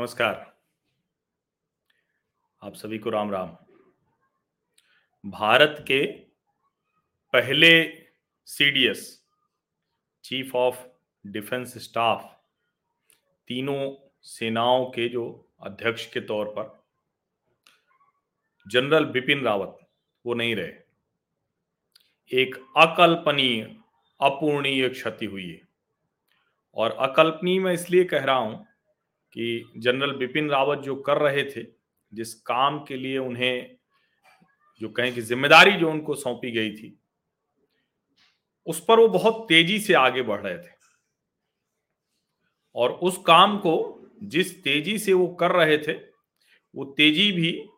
नमस्कार। आप सभी को राम राम। भारत के पहले CDS chief of defence staff तीनों सेनाओं के जो अध्यक्ष के तौर पर जनरल बिपिन रावत, वो नहीं रहे। एक अकल्पनीय, अपूर्णीय क्षति हुई है। और अकल्पनीय मैं इसलिए कह रहा हूँ कि जनरल बिपिन रावत जो कर रहे थे, जिस काम के लिए उन्हें जो कहें कि ज़िम्मेदारी जो उनको सौंपी गई थी, उस पर वो बहुत तेज़ी से आगे बढ़ रहे थे। और उस काम को जिस तेज़ी से वो कर रहे थे, वो तेज़ी भी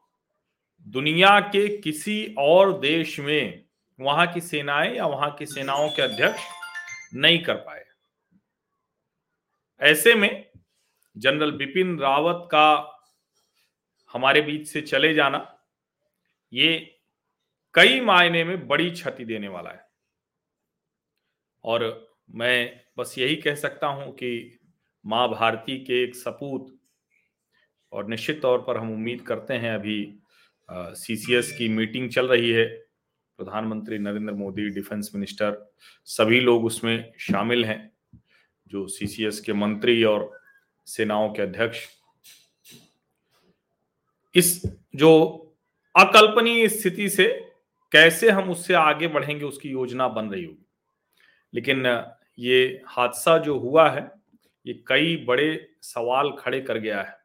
दुनिया के किसी और देश में वहाँ की सेनाएँ या वहाँ की सेनाओं के अध्यक्ष नहीं कर पाए। ऐसे में जनरल बिपिन रावत का हमारे बीच से चले जाना, ये कई मायने में बड़ी क्षति देने वाला है। और मैं बस यही कह सकता हूँ कि माँ भारती के एक सपूत, और निश्चित तौर पर हम उम्मीद करते हैं अभी सीसीएस की मीटिंग चल रही है। प्रधानमंत्री नरेंद्र मोदी, डिफेंस मिनिस्टर, सभी लोग उसमें शामिल हैं, जो सीसीएस के मंत्री और सेनाओं के अध्यक्ष। इस जो अकल्पनीय स्थिति से कैसे हम उससे आगे बढ़ेंगे, उसकी योजना बन रही होगी। लेकिन ये हादसा जो हुआ है, ये कई बड़े सवाल खड़े कर गया है।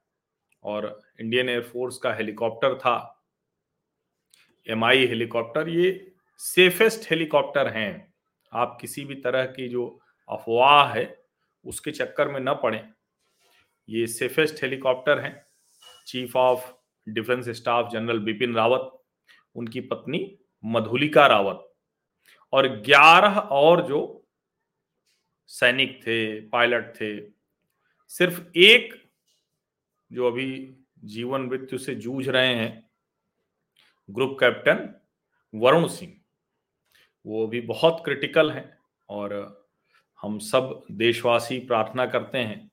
और इंडियन एयरफोर्स का हेलीकॉप्टर था एम आई हेलीकॉप्टर, ये सेफेस्ट हेलीकॉप्टर हैं। आप किसी भी तरह की जो अफवाह है, उसके चक्कर में न पड़े। ये सेफेस्ट हेलीकॉप्टर हैं। Chief of defence staff general Bipin Rawat, उनकी पत्नी मधुलिका रावत और 11 और जो सैनिक थे, पायलट थे, सिर्फ़ एक जो अभी जीवन मृत्यु से जूझ रहे हैं, ग्रुप कैप्टन वरुण सिंह। वो भी बहुत क्रिटिकल हैं और हम सब देशवासी प्रार्थना करते हैं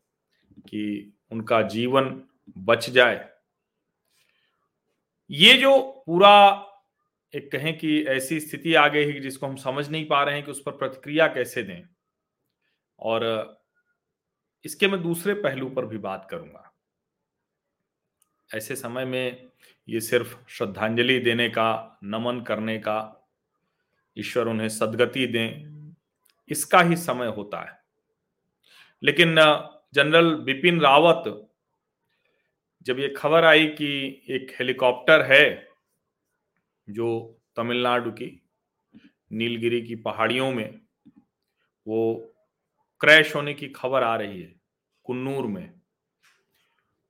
कि उनका जीवन बच जाए। ये जो पूरा एक कहें कि ऐसी स्थिति आ गई है जिसको हम समझ नहीं पा रहे हैं कि उस पर प्रतिक्रिया कैसे दें। और इसके मैं दूसरे पहलू पर भी बात करूँगा। ऐसे समय में ये सिर्फ़ श्रद्धांजलि देने का, नमन करने का, ईश्वर उन्हें सदगति दें, इसका ही समय होता है। लेकिन जनरल बिपिन रावत जब ये खबर आई कि एक हेलीकॉप्टर है जो तमिलनाडु की नीलगिरी की पहाड़ियों में वो क्रैश होने की खबर आ रही है कुन्नूर में।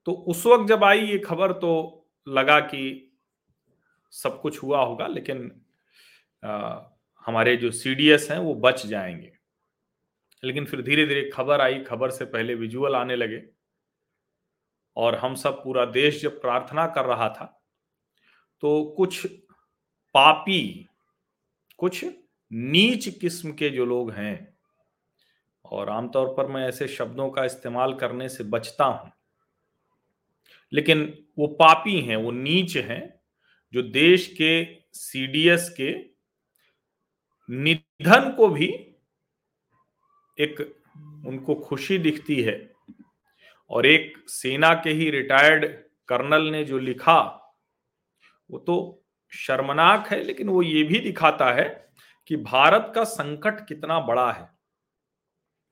तो उस वक्त जब आई ये खबर तो लगा कि सब कुछ हुआ होगा लेकिन आ, हमारे जो सीडीएस हैं वो बच जाएँगे। लेकिन फिर धीरे धीरे खबर आई, खबर से पहले विजुअल आने लगे। और हम सब पूरा देश जब प्रार्थना कर रहा था तो कुछ पापी, कुछ नीच किस्म के जो लोग हैं, और आमतौर पर मैं ऐसे शब्दों का इस्तेमाल करने से बचता हूँ। लेकिन वो पापी हैं, वो नीच हैं, जो देश के सीडीएस के निधन को भी एक उनको खुशी दिखती है और एक सेना के ही रिटायर्ड कर्नल ने जो लिखा, वो तो शर्मनाक है, लेकिन वो ये भी दिखाता है कि भारत का संकट कितना बड़ा है।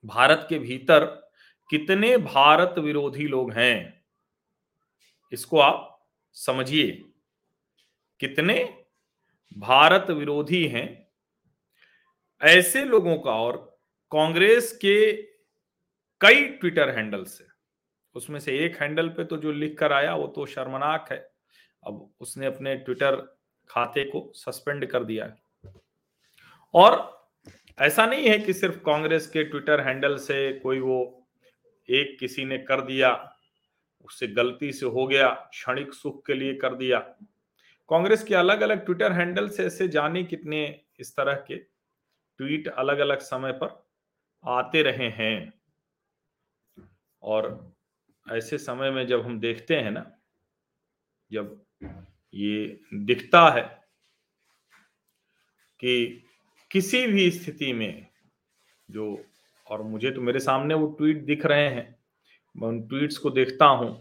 भारत के भीतर कितने भारत विरोधी लोग हैं, इसको आप समझिए। कितने भारत विरोधी हैं, ऐसे लोगों का और कांग्रेस के कई ट्विटर हैंडल से उसमें से एक हैंडल पे तो जो लिख कर आया, वो तो शर्मनाक है। अब उसने अपने ट्विटर खाते को सस्पेंड कर दिया। है और ऐसा नहीं है कि सिर्फ़ कांग्रेस के ट्विटर हैंडल से कोई वो एक किसी ने कर दिया, उससे गलती से हो गया, क्षणिक सुख के लिए कर दिया। कांग्रेस के अलग अलग ट्विटर हैंडल से ऐसे जाने कितने इस तरह के ट्वीट अलग अलग समय पर आते रहे हैं। और ऐसे समय में जब हम देखते हैं ना, जब ये दिखता है कि किसी भी स्थिति में जो, और मुझे तो मेरे सामने वो ट्वीट दिख रहे हैं, मैं उन ट्वीट्स को देखता हूँ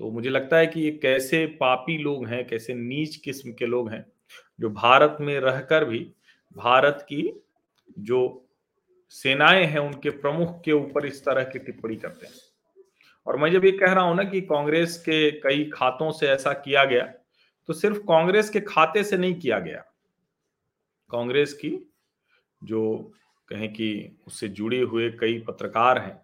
तो मुझे लगता है कि ये कैसे पापी लोग हैं, कैसे नीच किस्म के लोग हैं, जो भारत में रहकर भी, भारत की जो सेनाएँ हैं उनके प्रमुख के ऊपर इस तरह की टिप्पणी करते हैं। और मैं जब ये कह रहा हूँ ना कि कांग्रेस के कई खातों से ऐसा किया गया तो सिर्फ़ कांग्रेस के खाते से नहीं किया गया। कांग्रेस की जो कहें कि उससे जुड़े हुए कई पत्रकार हैं,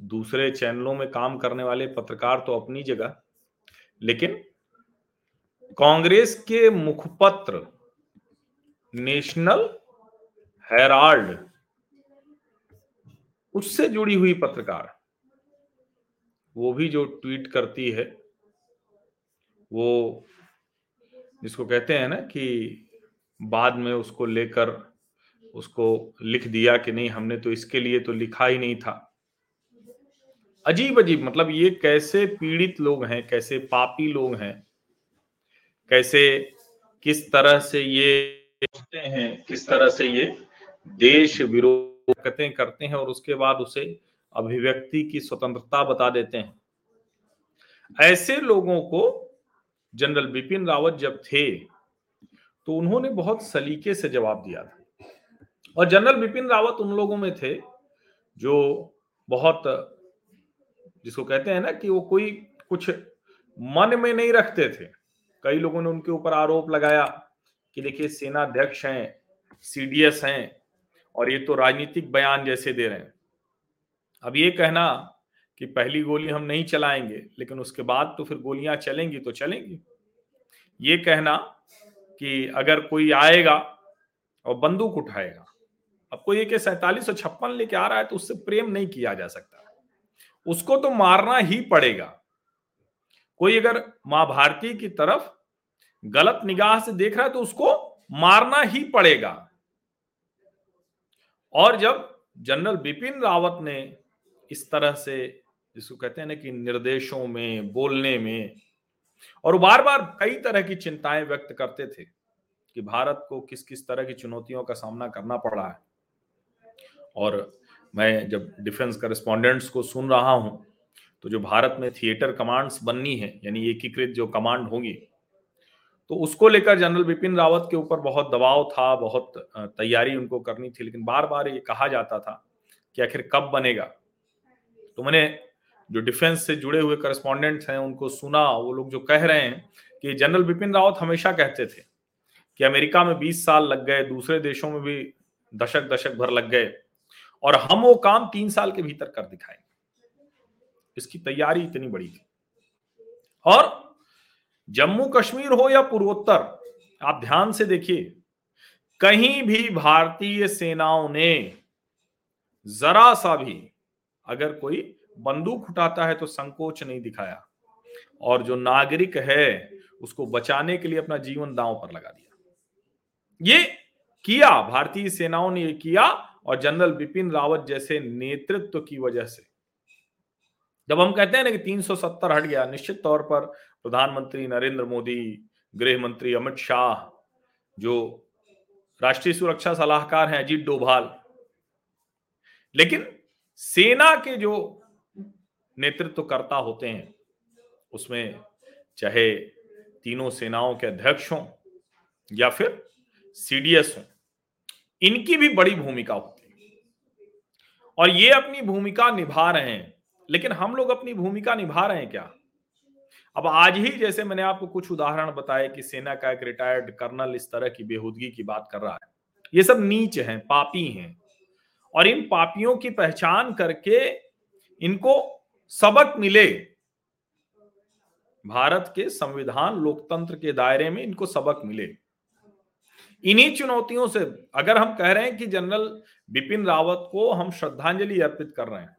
दूसरे चैनलों में काम करने वाले पत्रकार तो अपनी जगह, लेकिन कांग्रेस के मुखपत्र, नेशनल हेराल्ड उससे जुड़ी हुई पत्रकार। वो भी जो ट्वीट करती है, वो जिसको कहते हैं ना कि बाद में उसको लेकर उसको लिख दिया कि नहीं, हमने तो इसके लिए तो लिखा ही नहीं था। अजीब अजीब मतलब ये कैसे पीड़ित लोग हैं, कैसे पापी लोग हैं, कैसे किस तरह से ये हैं, किस तरह से ये देश विरोध करते हैं और उसके बाद उसे अभिव्यक्ति की स्वतंत्रता बता देते हैं। ऐसे लोगों को जनरल बिपिन रावत जब थे तो उन्होंने बहुत सलीके से जवाब दिया था। और जनरल बिपिन रावत उन लोगों में थे जो बहुत, जिसको कहते हैं ना कि वो कोई कुछ मन में नहीं रखते थे। कई लोगों ने उनके ऊपर आरोप लगाया कि देखिए सेना अध्यक्ष हैं, सीडीएस हैं और ये तो राजनीतिक बयान जैसे दे रहे हैं। अब ये कहना कि पहली गोली हम नहीं चलाएँगे, लेकिन उसके बाद तो फिर गोलियाँ चलेंगी तो चलेंगी। ये कहना कि अगर कोई आएगा और बंदूक उठाएगा, अब कोई एक सैतालीस सौ छप्पन लेके आ रहा है तो उससे प्रेम नहीं किया जा सकता। उसको तो मारना ही पड़ेगा। कोई अगर माँ भारती की तरफ़ गलत निगाह से देख रहा है तो उसको मारना ही पड़ेगा। और जब जनरल बिपिन रावत ने इस तरह से जिसको कहते हैं ना कि निर्देशों में, बोलने में, और बार बार कई तरह की चिंताएँ व्यक्त करते थे कि भारत को किस किस तरह की चुनौतियों का सामना करना पड़ा है। और मैं जब डिफेंस करस्पॉन्डेंट्स को सुन रहा हूँ तो जो भारत में थिएटर कमांड्स बननी है, यानी एकीकृत जो कमांड होंगी तो उसको लेकर जनरल बिपिन रावत के ऊपर बहुत दबाव था, बहुत तैयारी उनको करनी थी, लेकिन बार बार ये कहा जाता था कि आखिर कब बनेगा। तो मैंने जो डिफेंस से जुड़े हुए करस्पॉन्डेंट्स हैं, उनको सुना, वो लोग जो कह रहे हैं कि जनरल बिपिन रावत हमेशा कहते थे कि अमेरिका में 20 साल लग गए, दूसरे देशों में भी दशक दशक भर लग गए, और हम वो काम तीन साल के भीतर कर दिखाएँगे। इसकी तैयारी इतनी बड़ी थी। और जम्मू कश्मीर हो या पूर्वोत्तर, आप ध्यान से देखिए, कहीं भी भारतीय सेनाओं ने जरा सा भी अगर कोई बंदूक उठाता है तो संकोच नहीं दिखाया, और जो नागरिक है उसको बचाने के लिए अपना जीवन दांव पर लगा दिया। ये किया, भारतीय सेनाओं ने ये किया, और जनरल बिपिन रावत जैसे नेतृत्व की वजह से। जब हम कहते हैं ना कि 370 हट गया, निश्चित तौर पर प्रधानमंत्री नरेंद्र मोदी, गृह मंत्री अमित शाह, जो राष्ट्रीय सुरक्षा सलाहकार हैं, अजीत डोभाल। लेकिन सेना के जो नेतृत्व करता होते हैं, उसमें चाहे तीनों सेनाओं के अध्यक्ष हों या फिर सीडीएस हों, इनकी भी बड़ी भूमिका होती है। और ये अपनी भूमिका निभा रहे हैं। लेकिन हम लोग अपनी भूमिका निभा रहे हैं क्या? अब आज ही जैसे मैंने आपको कुछ उदाहरण बताए कि सेना का एक रिटायर्ड कर्नल इस तरह की बेहूदगी की बात कर रहा है। ये सब नीच हैं, पापी हैं। और इन पापियों की पहचान करके इनको सबक मिले। भारत के संविधान, लोकतंत्र के दायरे में इनको सबक मिले। इन्हीं चुनौतियों से अगर हम कह रहे हैं कि जनरल बिपिन रावत को हम श्रद्धांजलि अर्पित कर रहे हैं।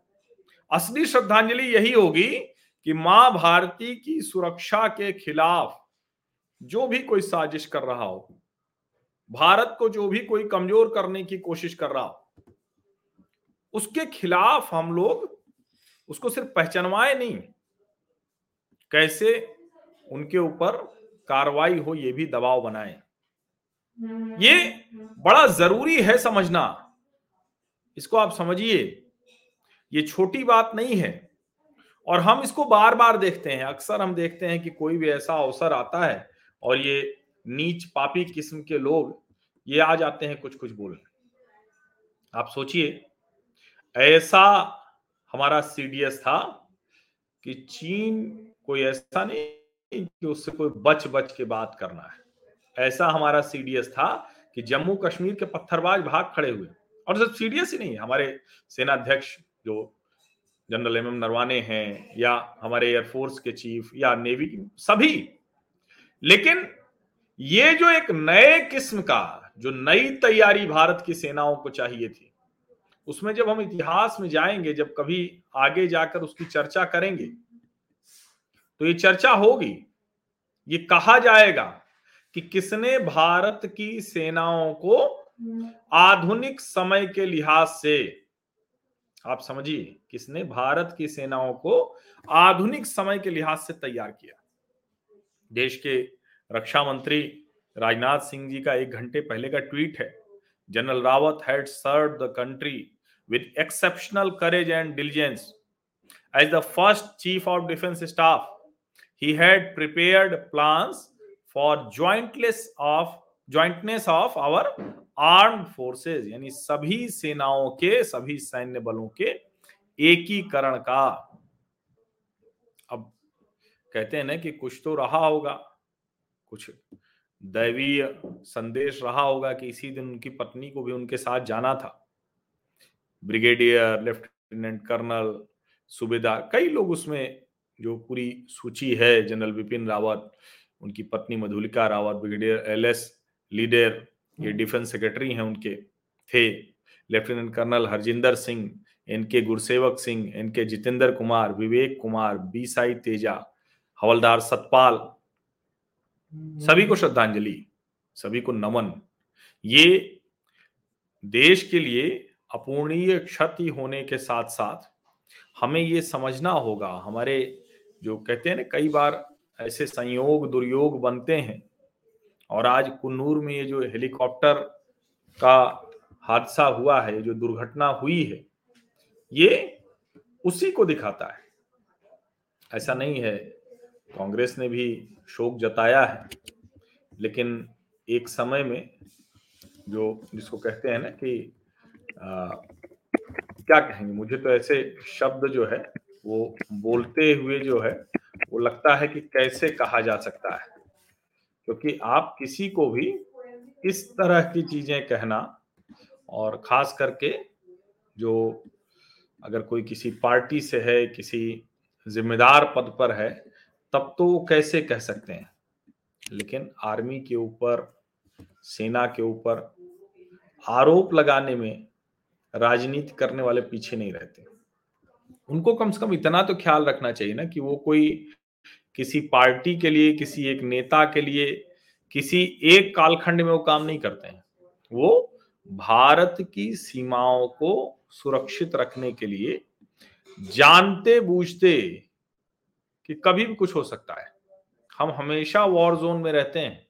असली श्रद्धांजलि यही होगी कि माँ भारती की सुरक्षा के खिलाफ जो भी कोई साजिश कर रहा हो, भारत को जो भी कोई कमज़ोर करने की कोशिश कर रहा हो, उसके खिलाफ हम लोग उसको सिर्फ़ पहचानवाए नहीं। कैसे उनके ऊपर कार्रवाई हो, ये भी दबाव बनाए। ये बड़ा ज़रूरी है समझना। इसको आप समझिए। ये छोटी बात नहीं है। और हम इसको बार बार देखते हैं। अक्सर हम देखते हैं कि कोई भी ऐसा अवसर आता है और ये नीच पापी किस्म के लोग ये आ जाते हैं कुछ कुछ बोलने। आप सोचिए, ऐसा हमारा सीडीएस था कि चीन कोई ऐसा नहीं कि उससे कोई बच बच के बात करना है। ऐसा हमारा सीडीएस था कि जम्मू कश्मीर के पत्थरबाज भाग खड़े हुए। और सिर्फ़ सीडीएस ही नहीं, हमारे सेना अध्यक्ष जो जनरल एम एम नरवाने हैं या हमारे एयरफोर्स के चीफ या नेवी, सभी। लेकिन ये जो एक नए किस्म का, जो नई तैयारी भारत की सेनाओं को चाहिए थी, उसमें जब हम इतिहास में जाएँगे, जब कभी आगे जाकर उसकी चर्चा करेंगे तो ये चर्चा होगी। ये कहा जाएगा कि किसने भारत की सेनाओं को आधुनिक समय के लिहाज से आप समझिए, किसने भारत की सेनाओं को आधुनिक समय के लिहाज से तैयार किया? देश के रक्षा मंत्री राजनाथ सिंह जी का एक घंटे पहले का ट्वीट है। General Rawat had serve the country with exceptional courage and diligence. As the first chief of defence staff, he had prepared plans for jointless of, jointness of our arm forces, यानी सभी सेनाओं के, सभी सैन्य बलों के एकीकरण का। अब कहते हैं ना कि कुछ तो रहा होगा, कुछ दैवीय संदेश रहा होगा कि इसी दिन उनकी पत्नी को भी उनके साथ जाना था। ब्रिगेडियर, लेफ्टिनेंट कर्नल सूबेदार कई लोग उसमें जो पूरी सूची है, जनरल बिपिन रावत, उनकी पत्नी Madhulika Rawat, brigadier L S Lidder ये डिफेंस सेक्रेटरी हैं उनके थे। लेफ्टिनेंट कर्नल हरजिंदर सिंह इनके गुरसेवक सिंह इनके जितेंद्र कुमार विवेक कुमार बी साई तेजा हवलदार सतपाल सभी को श्रद्धांजलि सभी को नमन। ये देश के लिए अपूर्णीय क्षति होने के साथ साथ हमें ये समझना होगा हमारे जो कहते हैं ना कई बार ऐसे संयोग दुर्योग बनते हैं और आज कुन्नूर में ये जो हेलीकॉप्टर का हादसा हुआ है जो दुर्घटना हुई है ये उसी को दिखाता है। ऐसा नहीं है कांग्रेस ने भी शोक जताया है लेकिन एक समय में जो जिसको कहते हैं ना कि आ, क्या कहेंगे मुझे तो ऐसे शब्द जो है वो बोलते हुए जो है वो लगता है कि कैसे कहा जा सकता है। क्योंकि आप किसी को भी इस तरह की चीज़ें कहना और खास करके जो अगर कोई किसी पार्टी से है, किसी जिम्मेदार पद पर है, तब तो वो कैसे कह सकते हैं? लेकिन आर्मी के ऊपर, सेना के ऊपर आरोप लगाने में राजनीति करने वाले पीछे नहीं रहते। उनको कम से कम इतना तो ख्याल रखना चाहिए ना कि वो कोई किसी पार्टी के लिए, किसी एक नेता के लिए, किसी एक कालखंड में वो काम नहीं करते हैं। वो भारत की सीमाओं को सुरक्षित रखने के लिए जानते बूझते कि कभी भी कुछ हो सकता है। हम हमेशा वॉर जोन में रहते हैं।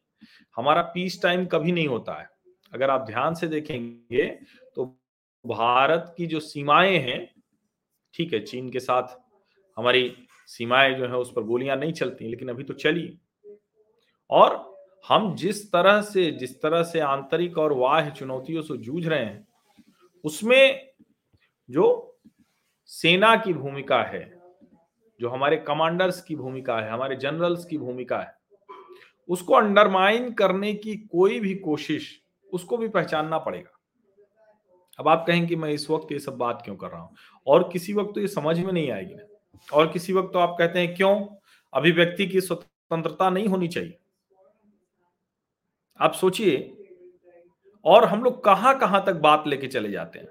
हमारा पीस टाइम कभी नहीं होता है। अगर आप ध्यान से देखेंगे तो भारत की जो सीमाएँ हैं, ठीक है, चीन के साथ हमारी सीमाएँ जो है उस पर गोलियाँ नहीं चलती, लेकिन अभी तो चली। और हम जिस तरह से, जिस तरह से आंतरिक और वाह चुनौतियों से जूझ रहे हैं, उसमें जो सेना की भूमिका है, जो हमारे कमांडर्स की भूमिका है, हमारे जनरल्स की भूमिका है, उसको अंडरमाइन करने की कोई भी कोशिश, उसको भी पहचानना पड़ेगा। अब आप कहें कि मैं इस वक्त ये सब बात क्यों कर रहा हूँ? और किसी वक्त तो ये समझ में नहीं आएगी ना। और किसी वक्त तो आप कहते हैं, क्यों? अभिव्यक्ति की स्वतंत्रता नहीं होनी चाहिए। आप सोचिए, और हम लोग कहाँ कहाँ तक बात लेके चले जाते हैं।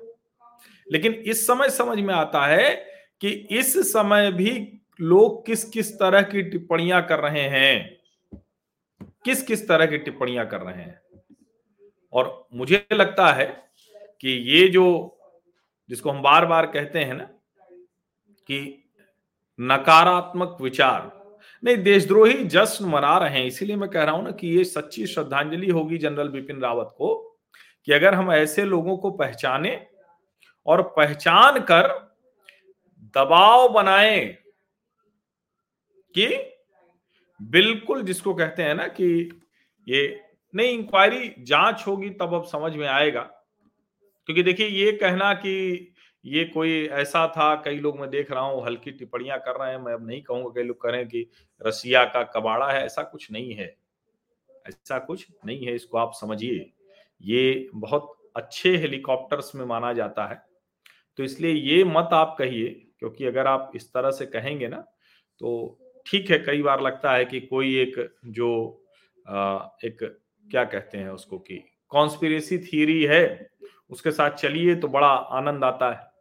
लेकिन इस समय समझ में आता है कि इस समय भी लोग किस किस तरह की टिप्पणियाँ कर रहे हैं। किस किस तरह की टिप्पणियाँ कर रहे हैं। और मुझे लगता है कि ये जो, जिसको हम बार बार कहते हैं ना, कि नकारात्मक विचार। नहीं, देशद्रोही जश्न मना रहे हैं, इसीलिए मैं कह रहा हूँ ना कि ये सच्ची श्रद्धांजलि होगी जनरल बिपिन रावत को, कि अगर हम ऐसे लोगों को पहचाने और पहचान कर दबाव बनाए कि बिल्कुल जिसको कहते हैं ना कि ये नहीं इंक्वायरी जाँच होगी तब अब समझ में आएगा। क्योंकि देखिए, ये कहना कि ये कोई ऐसा था कई लोग मैं देख रहा हूँ हल्की टिप्पणियाँ कर रहे हैं मैं अब नहीं कहूँगा कई लोग कह रहे हैं कि रसिया का कबाड़ा है ऐसा कुछ नहीं है। ऐसा कुछ नहीं है इसको आप समझिए। ये बहुत अच्छे हेलीकॉप्टर्स में माना जाता है। तो इसलिए ये मत आप कहिए क्योंकि अगर आप इस तरह से कहेंगे ना तो ठीक है कई बार लगता है कि कोई एक जो आ, एक क्या कहते हैं उसको कि कॉन्स्पिरेसी थियरी है उसके साथ चलिए तो बड़ा आनंद आता है।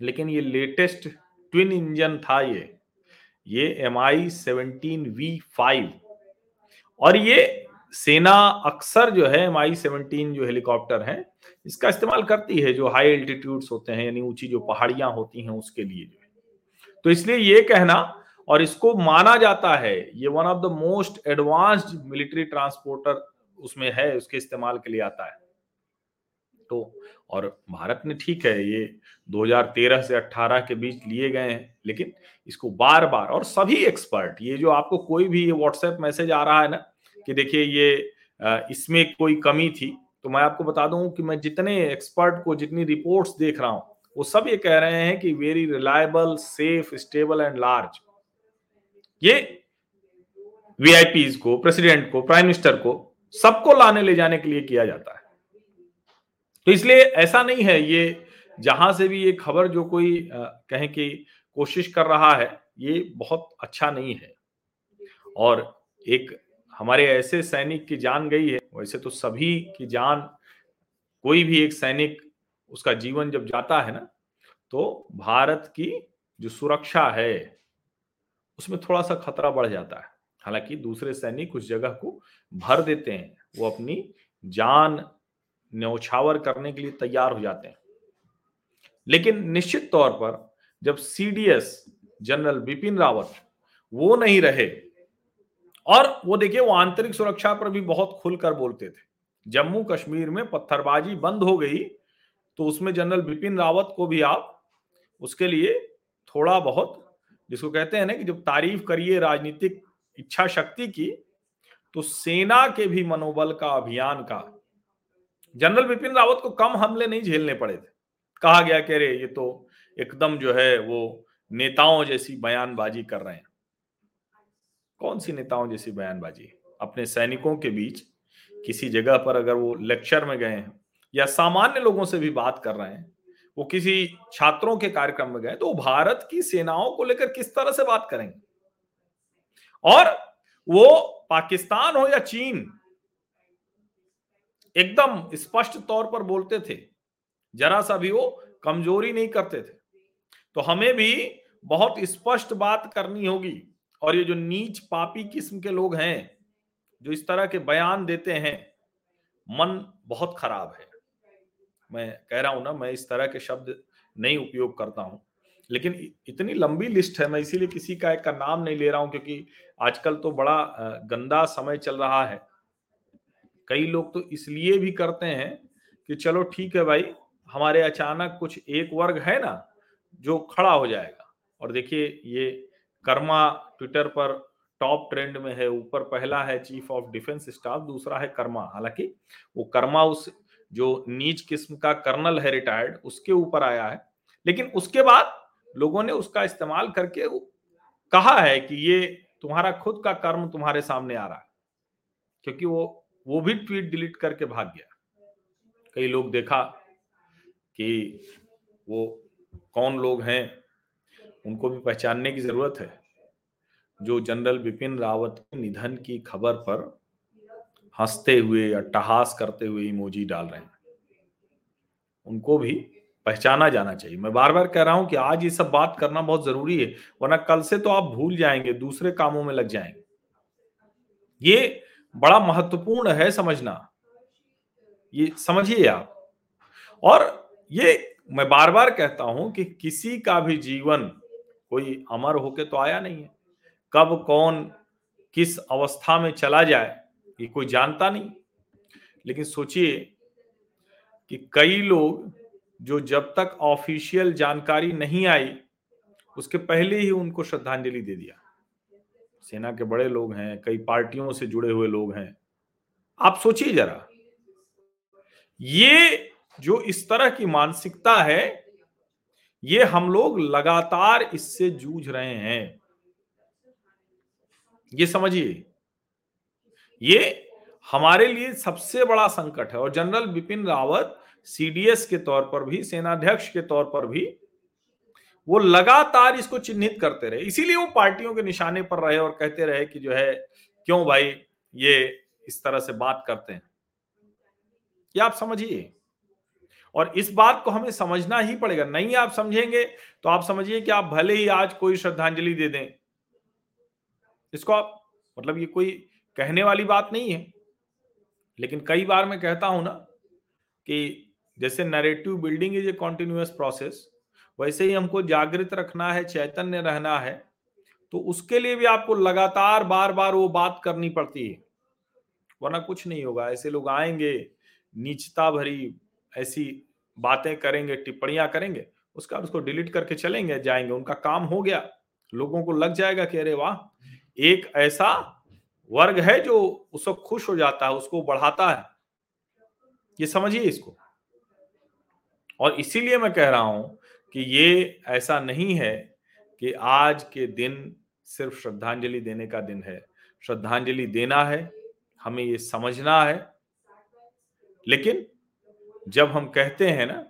लेकिन ये लेटेस्ट ट्विन इंजन था ये ये M I seventeen V five और ये सेना अक्सर जो है एम आई सेवनटीन जो हेलीकॉप्टर है, इसका इस्तेमाल करती है जो हाई एल्टीट्यूड्स होते हैं, यानी ऊँची जो पहाड़ियाँ होती हैं, उसके लिए जो है। तो इसलिए ये कहना, और इसको माना जाता है, ये one of the most advanced military transporter उसमें है, उसके इस्तेमाल के लिए आता है। तो और भारत ने ठीक है, ये 2013 से 18 के बीच लिए गए हैं, लेकिन इसको बार बार और सभी एक्सपर्ट ये जो आपको कोई भी व्हाट्सएप मैसेज आ रहा है ना कि देखिए ये इसमें कोई कमी थी तो मैं आपको बता दूँ कि मैं जितने एक्सपर्ट को जितनी रिपोर्ट्स देख रहा हूँ, वो सब ये कह रहे हैं कि very reliable safe stable and large ये वीआईपीज को प्रेसिडेंट को प्राइम मिनिस्टर को सबको लाने ले जाने के लिए किया जाता है। तो इसलिए ऐसा नहीं है ये जहाँ से भी ये खबर जो कोई कहें कि कोशिश कर रहा है ये बहुत अच्छा नहीं है। और एक हमारे ऐसे सैनिक की जान गई है वैसे तो सभी की जान कोई भी एक सैनिक उसका जीवन जब जाता है ना तो भारत की जो सुरक्षा है उसमें थोड़ा सा खतरा बढ़ जाता है। हालाँकि दूसरे सैनिक उस जगह को भर देते हैं वो अपनी जान न्यौछावर करने के लिए तैयार हो जाते हैं। लेकिन निश्चित तौर पर जब सीडीएस जनरल बिपिन रावत वो नहीं रहे, और वो देखिए वो आंतरिक सुरक्षा पर भी बहुत खुलकर बोलते थे, जम्मू कश्मीर में पत्थरबाजी बंद हो गई तो उसमें जनरल बिपिन रावत को भी आप उसके लिए थोड़ा बहुत जिसको कहते हैं ना कि जब तारीफ़ करिए राजनीतिक इच्छा शक्ति की तो सेना के भी मनोबल का अभियान का जनरल बिपिन रावत को कम हमले नहीं झेलने पड़े थे। कहा गया कि अरे, ये तो एकदम जो है वो नेताओं जैसी बयानबाजी कर रहे हैं। कौन सी नेताओं जैसी बयानबाजी? अपने सैनिकों के बीच किसी जगह पर अगर वो लेक्चर में गए हैं या सामान्य लोगों से भी बात कर रहे हैं, वो किसी छात्रों के कार्यक्रम में गए तो भारत की सेनाओं को लेकर किस तरह से बात करेंगे? और वो पाकिस्तान हो या चीन एकदम स्पष्ट तौर पर बोलते थे। जरा सा भी वो कमज़ोरी नहीं करते थे। तो हमें भी बहुत स्पष्ट बात करनी होगी। और ये जो नीच पापी किस्म के लोग हैं, जो इस तरह के बयान देते हैं, मन बहुत खराब है। मैं कह रहा हूँ ना, मैं इस तरह के शब्द नहीं उपयोग करता हूँ। लेकिन इतनी लंबी लिस्ट है, मैं इसीलिए किसी का एक का नाम नहीं ले रहा हूँ, क्योंकि आजकल तो बड़ा गंदा समय चल रहा है। कई लोग तो इसलिए भी करते हैं कि चलो ठीक है भाई, हमारे अचानक कुछ एक वर्ग है ना, जो खड़ा हो जाएगा। और देखिए, ये कर्मा ट्विटर पर टॉप ट्रेंड में है, ऊपर पहला है, चीफ ऑफ़ डिफेंस स्टाफ, दूसरा है कर्मा। हालाँकि वो कर्मा उस, जो नीच किस्म का कर्नल है रिटायर्ड, उसके ऊपर आया है। लेकिन उसके बाद लोगों ने उसका इस्तेमाल करके कहा है कि ये तुम्हारा खुद का कर्म तुम्हारे सामने आ रहा है। क्योंकि वो वो भी ट्वीट डिलीट करके भाग गया। कई लोग देखा कि वो कौन लोग हैं, उनको भी पहचानने की ज़रूरत है। जो जनरल बिपिन रावत के निधन की खबर पर हँसते हुए या टहास करते हुए इमोजी डाल रहे हैं, उनको भी पहचाना जाना चाहिए। मैं बार बार कह रहा हूँ कि आज ये सब बात करना बहुत ज़रूरी है, वरना कल से तो आप भूल जाएँगे, दूसरे कामों में लग जाएँगे। ये बड़ा महत्वपूर्ण है समझना। ये समझिए आप। और ये मैं बार बार कहता हूँ कि किसी का भी जीवन कोई अमर होके तो आया नहीं है। कब कौन किस अवस्था में चला जाए, ये कोई जानता नहीं। लेकिन सोचिए कि कई लोग जो जब तक ऑफिशियल जानकारी नहीं आई, उसके पहले ही उनको श्रद्धांजलि दे दिया। सेना के बड़े लोग हैं, कई पार्टियों से जुड़े हुए लोग हैं। आप सोचिए जरा, ये जो इस तरह की मानसिकता है, ये हम लोग लगातार इससे जूझ रहे हैं। ये समझिए, ये हमारे लिए सबसे बड़ा संकट है और जनरल बिपिन रावत सीडीएस के तौर पर भी, सेनाध्यक्ष के तौर पर भी वो लगातार इसको चिन्हित करते रहे। इसीलिए वो पार्टियों के निशाने पर रहे और कहते रहे कि जो है, क्यों भाई ये इस तरह से बात करते हैं? ये आप समझिए। और इस बात को हमें समझना ही पड़ेगा। नहीं आप समझेंगे तो आप समझिए कि आप भले ही आज कोई श्रद्धांजलि दे दें। इसको आप मतलब ये कोई कहने वाली बात नहीं है। लेकिन कई बार मैं कहता हूँ ना कि जैसे narrative building is a continuous process वैसे ही हमको जागृत रखना है, चैतन्य रहना है तो उसके लिए भी आपको लगातार बार बार वो बात करनी पड़ती है। वरना कुछ नहीं होगा, ऐसे लोग आएँगे, नीचता भरी ऐसी बातें करेंगे, टिप्पणियाँ करेंगे, उसका उसको डिलीट करके चलेंगे, जाएँगे, उनका काम हो गया। लोगों को लग जाएगा कि अरे वाह, एक ऐसा वर्ग है जो उसको खुश हो जाता है, उसको बढ़ाता है। ये समझिए इसको। और इसीलिए मैं कह रहा हूँ कि ये ऐसा नहीं है कि आज के दिन सिर्फ़ श्रद्धांजलि देने का दिन है। श्रद्धांजलि देना है, हमें ये समझना है। लेकिन जब हम कहते हैं ना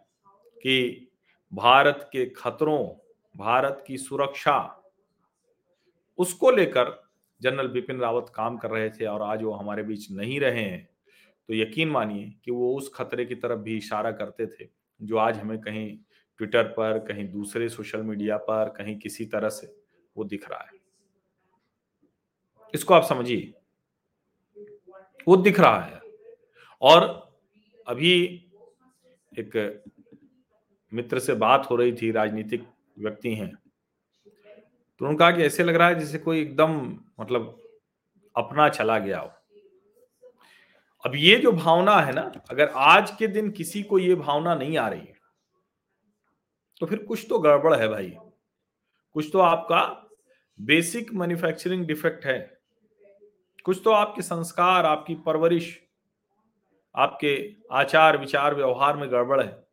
कि भारत के खतरों, भारत की सुरक्षा, उसको लेकर जनरल बिपिन रावत काम कर रहे थे और आज वो हमारे बीच नहीं रहे हैं तो यकीन मानिए कि वो उस खतरे की तरफ़ भी इशारा करते थे जो आज हमें कहीं ट्विटर पर, कहीं दूसरे सोशल मीडिया पर, कहीं किसी तरह से वो दिख रहा है। इसको आप समझिए। वो दिख रहा है। और अभी एक मित्र से बात हो रही थी, राजनीतिक व्यक्ति हैं। तो उन्होंने कहा कि ऐसे लग रहा है जैसे कोई एकदम मतलब अपना चला गया हो। अब ये जो भावना है ना, अगर आज के दिन किसी को ये भावना नहीं आ रही है तो फिर कुछ तो गड़बड़ है भाई। कुछ तो आपका बेसिक मैन्युफैक्चरिंग डिफेक्ट है। कुछ तो आपके संस्कार, आपकी परवरिश, आपके आचार विचार व्यवहार में गड़बड़ है।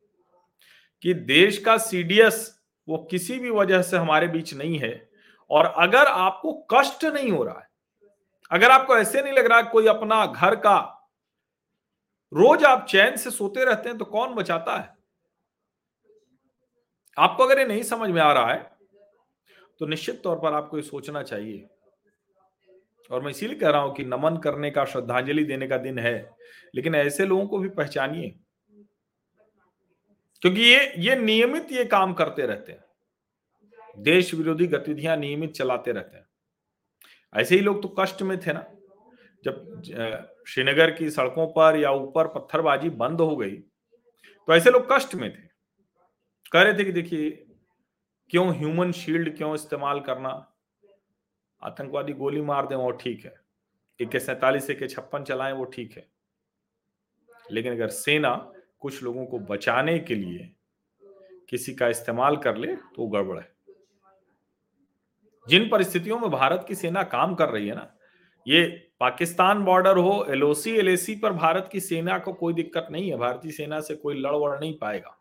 कि देश का सीडीएस वो किसी भी वजह से हमारे बीच नहीं है और अगर आपको कष्ट नहीं हो रहा है, अगर आपको ऐसे नहीं लग रहा कोई अपना घर का, रोज आप चैन से सोते रहते हैं तो कौन बचाता है? आपको अगर ये नहीं समझ में आ रहा है तो निश्चित तौर पर आपको ये सोचना चाहिए। और मैं इसीलिए कह रहा हूँ कि नमन करने का, श्रद्धांजलि देने का दिन है, लेकिन ऐसे लोगों को भी पहचानिए। क्योंकि ये ये नियमित ये काम करते रहते हैं। देश विरोधी गतिविधियाँ नियमित चलाते रहते हैं। ऐसे ही लोग तो कष्ट में थे ना। जब श्रीनगर की सड़कों पर या ऊपर पत्थरबाजी बंद हो गई तो ऐसे लोग कष्ट में थे। कह रहे थे कि देखिए, क्यों ह्यूमन शील्ड क्यों इस्तेमाल करना? आतंकवादी गोली मार दें, वो ठीक है। इक्के सैतालीस के छप्पन चलाएँ, वो ठीक है। लेकिन अगर सेना कुछ लोगों को बचाने के लिए किसी का इस्तेमाल कर ले तो गड़बड़ है। जिन परिस्थितियों में भारत की सेना काम कर रही है ना, ये पाकिस्तान बॉर्डर हो, एलओसी, एलएसी पर भारत की सेना को कोई दिक्कत नहीं है। भारतीय सेना से कोई लड़ वड़ नहीं पाएगा।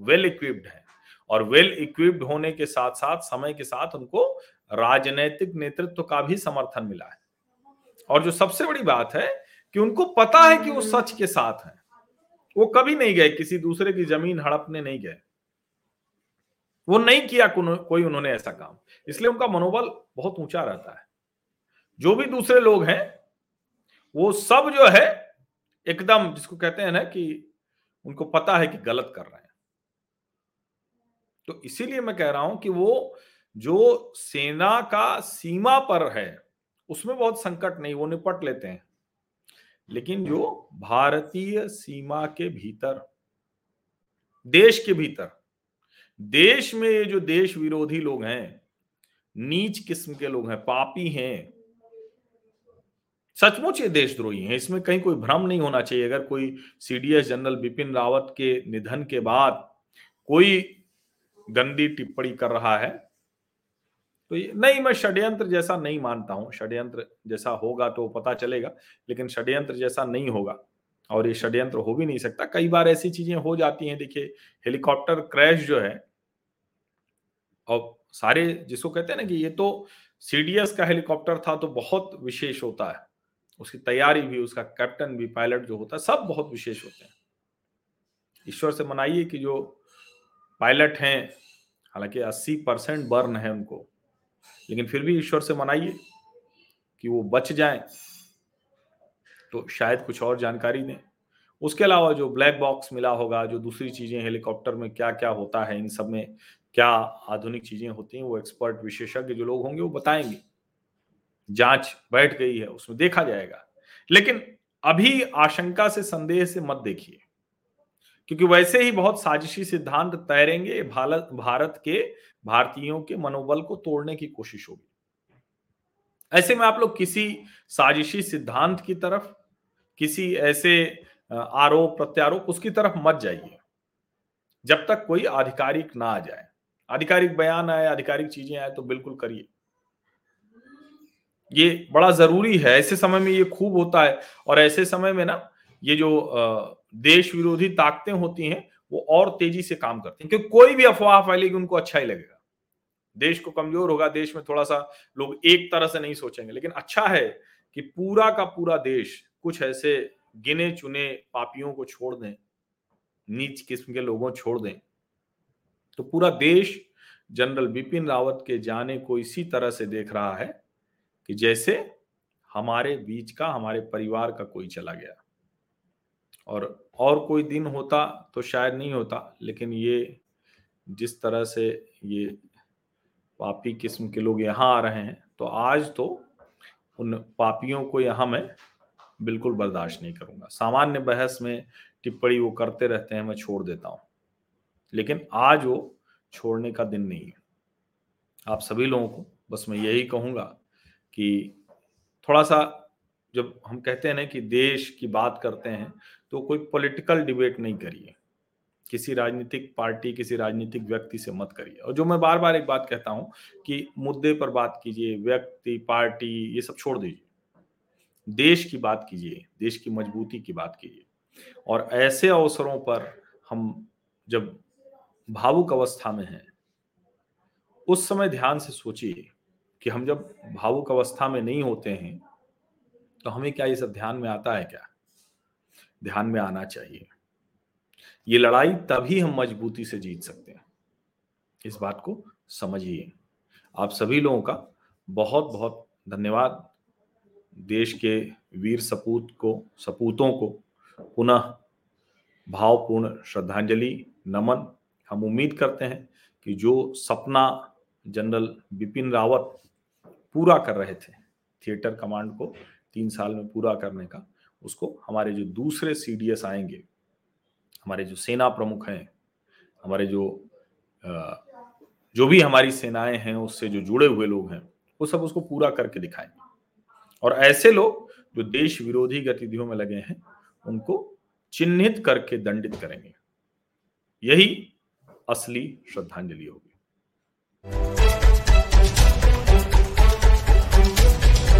वेल इक्विप्ड है। और वेल इक्विप्ड होने के साथ साथ समय के साथ उनको राजनैतिक नेतृत्व का भी समर्थन मिला है। और जो सबसे बड़ी बात है कि उनको पता है कि वो सच के साथ है। वो कभी नहीं गए, किसी दूसरे की ज़मीन हड़पने नहीं गए। वो नहीं किया कोई उन्होंने ऐसा काम। इसलिए उनका मनोबल बहुत ऊँचा रहता है। जो भी दूसरे लोग हैं, वो सब जो है, एकदम जिसको कहते हैं ना कि उनको पता है कि गलत कर रहे हैं। तो इसीलिए मैं कह रहा हूँ कि वो जो सेना का सीमा पर है, उसमें बहुत संकट नहीं, वो निपट लेते हैं। लेकिन जो भारतीय सीमा के भीतर, देश के भीतर, देश में ये जो देश विरोधी लोग हैं, नीच किस्म के लोग हैं, पापी हैं, सचमुच ये देशद्रोही हैं। इसमें कहीं कोई भ्रम नहीं होना चाहिए। अगर कोई सीडीएस जनरल बिपिन रावत के निधन के बाद कोई गंदी टिप्पणी कर रहा है। तो ये, नहीं, मैं षड्यंत्र जैसा नहीं मानता हूँ। षड्यंत्र जैसा होगा तो पता चलेगा, लेकिन षड्यंत्र जैसा नहीं होगा और ये षड्यंत्र हो भी नहीं सकता। कई बार ऐसी चीज़ें हो जाती हैं, देखिए, हेलीकॉप्टर क्रैश जो है और सारे जिसको कहते हैं ना कि ये तो सीडीएस का हेलीकॉप्टर था तो बहुत विशेष होता है। उसकी तैयारी भी, उसका कैप्टन भी, पायलट जो होता है, सब बहुत विशेष होते हैं। ईश्वर से मनाइए कि जो पायलट हैं। हालाँकि 80 परसेंट बर्न है उनको। लेकिन फिर भी ईश्वर से मनाइए कि वो बच जाएँ। तो शायद कुछ और जानकारी दें। उसके अलावा जो ब्लैक बॉक्स मिला होगा, जो दूसरी चीज़ें, हेलीकॉप्टर में क्या क्या होता है, इन सब में क्या आधुनिक चीज़ें होती हैं, वो एक्सपर्ट, विशेषज्ञ जो लोग होंगे, वो बताएँगे। जाँच बैठ गई है, उसमें देखा जाएगा। लेकिन अभी आशंका से, संदेह से मत देखिए। क्योंकि वैसे ही बहुत साजिशी सिद्धांत तैरेंगे भारत भारत के भारतीयों के मनोबल को तोड़ने की कोशिश होगी। ऐसे में आप लोग किसी साजिशी सिद्धांत की तरफ़, किसी ऐसे आरोप, प्रत्यारोप, उसकी तरफ़ मत जाइए। जब तक कोई आधिकारिक ना आ जाए। आधिकारिक बयान आए, आधिकारिक चीज़ें आए तो बिल्कुल करिए। ये बड़ा ज़रूरी है। ऐसे समय में ये खूब होता है और ऐसे समय में ना, ये जो देश विरोधी ताकतें होती हैं, वो और तेज़ी से काम करती हैं। क्योंकि कोई भी अफवाह फैलेगी, उनको अच्छा ही लगेगा। देश को कमज़ोर होगा, देश में थोड़ा सा लोग एक तरह से नहीं सोचेंगे। लेकिन अच्छा है कि पूरा का पूरा देश कुछ ऐसे गिने चुने पापियों को छोड़ दें, नीच किस्म के लोगों छोड़ दें। तो पूरा देश जनरल बिपिन रावत के जाने को इसी तरह से देख रहा है कि जैसे हमारे बीच का, हमारे परिवार का कोई चला गया। और और कोई दिन होता तो शायद नहीं होता, लेकिन ये जिस तरह से ये पापी किस्म के लोग यहाँ आ रहे हैं तो आज तो उन पापियों को यहाँ मैं बिल्कुल बर्दाश्त नहीं करूँगा। सामान्य बहस में टिप्पणी वो करते रहते हैं, मैं छोड़ देता हूँ। लेकिन आज वो छोड़ने का दिन नहीं है। आप सभी लोगों को बस मैं यही कहूँगा कि थोड़ा सा जब हम कहते हैं ना कि देश की बात करते हैं तो कोई पॉलिटिकल डिबेट नहीं करिए। किसी राजनीतिक पार्टी किसी राजनीतिक व्यक्ति से मत करिए। और जो मैं बार बार एक बात कहता हूँ कि मुद्दे पर बात कीजिए, व्यक्ति पार्टी ये सब छोड़ दीजिए। देश की बात कीजिए, देश की मजबूती की बात कीजिए। और ऐसे अवसरों पर हम जब भावुक अवस्था में हैं, उस समय ध्यान से सोचिए कि हम जब भावुक अवस्था में नहीं होते हैं तो हमें क्या ये सब ध्यान में आता है क्या? ध्यान में आना चाहिए। ये लड़ाई तभी हम मजबूती से जीत सकते हैं। इस बात को समझिए। आप सभी लोगों का बहुत बहुत धन्यवाद। देश के वीर सपूत को, सपूतों को पुनः भावपूर्ण श्रद्धांजलि, नमन। हम उम्मीद करते हैं कि जो सपना जनरल बिपिन रावत पूरा कर रहे थे थिएटर कमांड को तीन साल में पूरा करने का, उसको हमारे जो दूसरे सीडीएस आएँगे, हमारे जो सेना प्रमुख हैं, हमारे जो जो भी हमारी सेनाएँ हैं, उससे जो जुड़े हुए लोग हैं, वो सब उसको पूरा करके दिखाएँगे। और ऐसे लोग जो देश विरोधी गतिविधियों में लगे हैं, उनको चिन्हित करके दंडित करेंगे। यही असली श्रद्धांजलि होगी।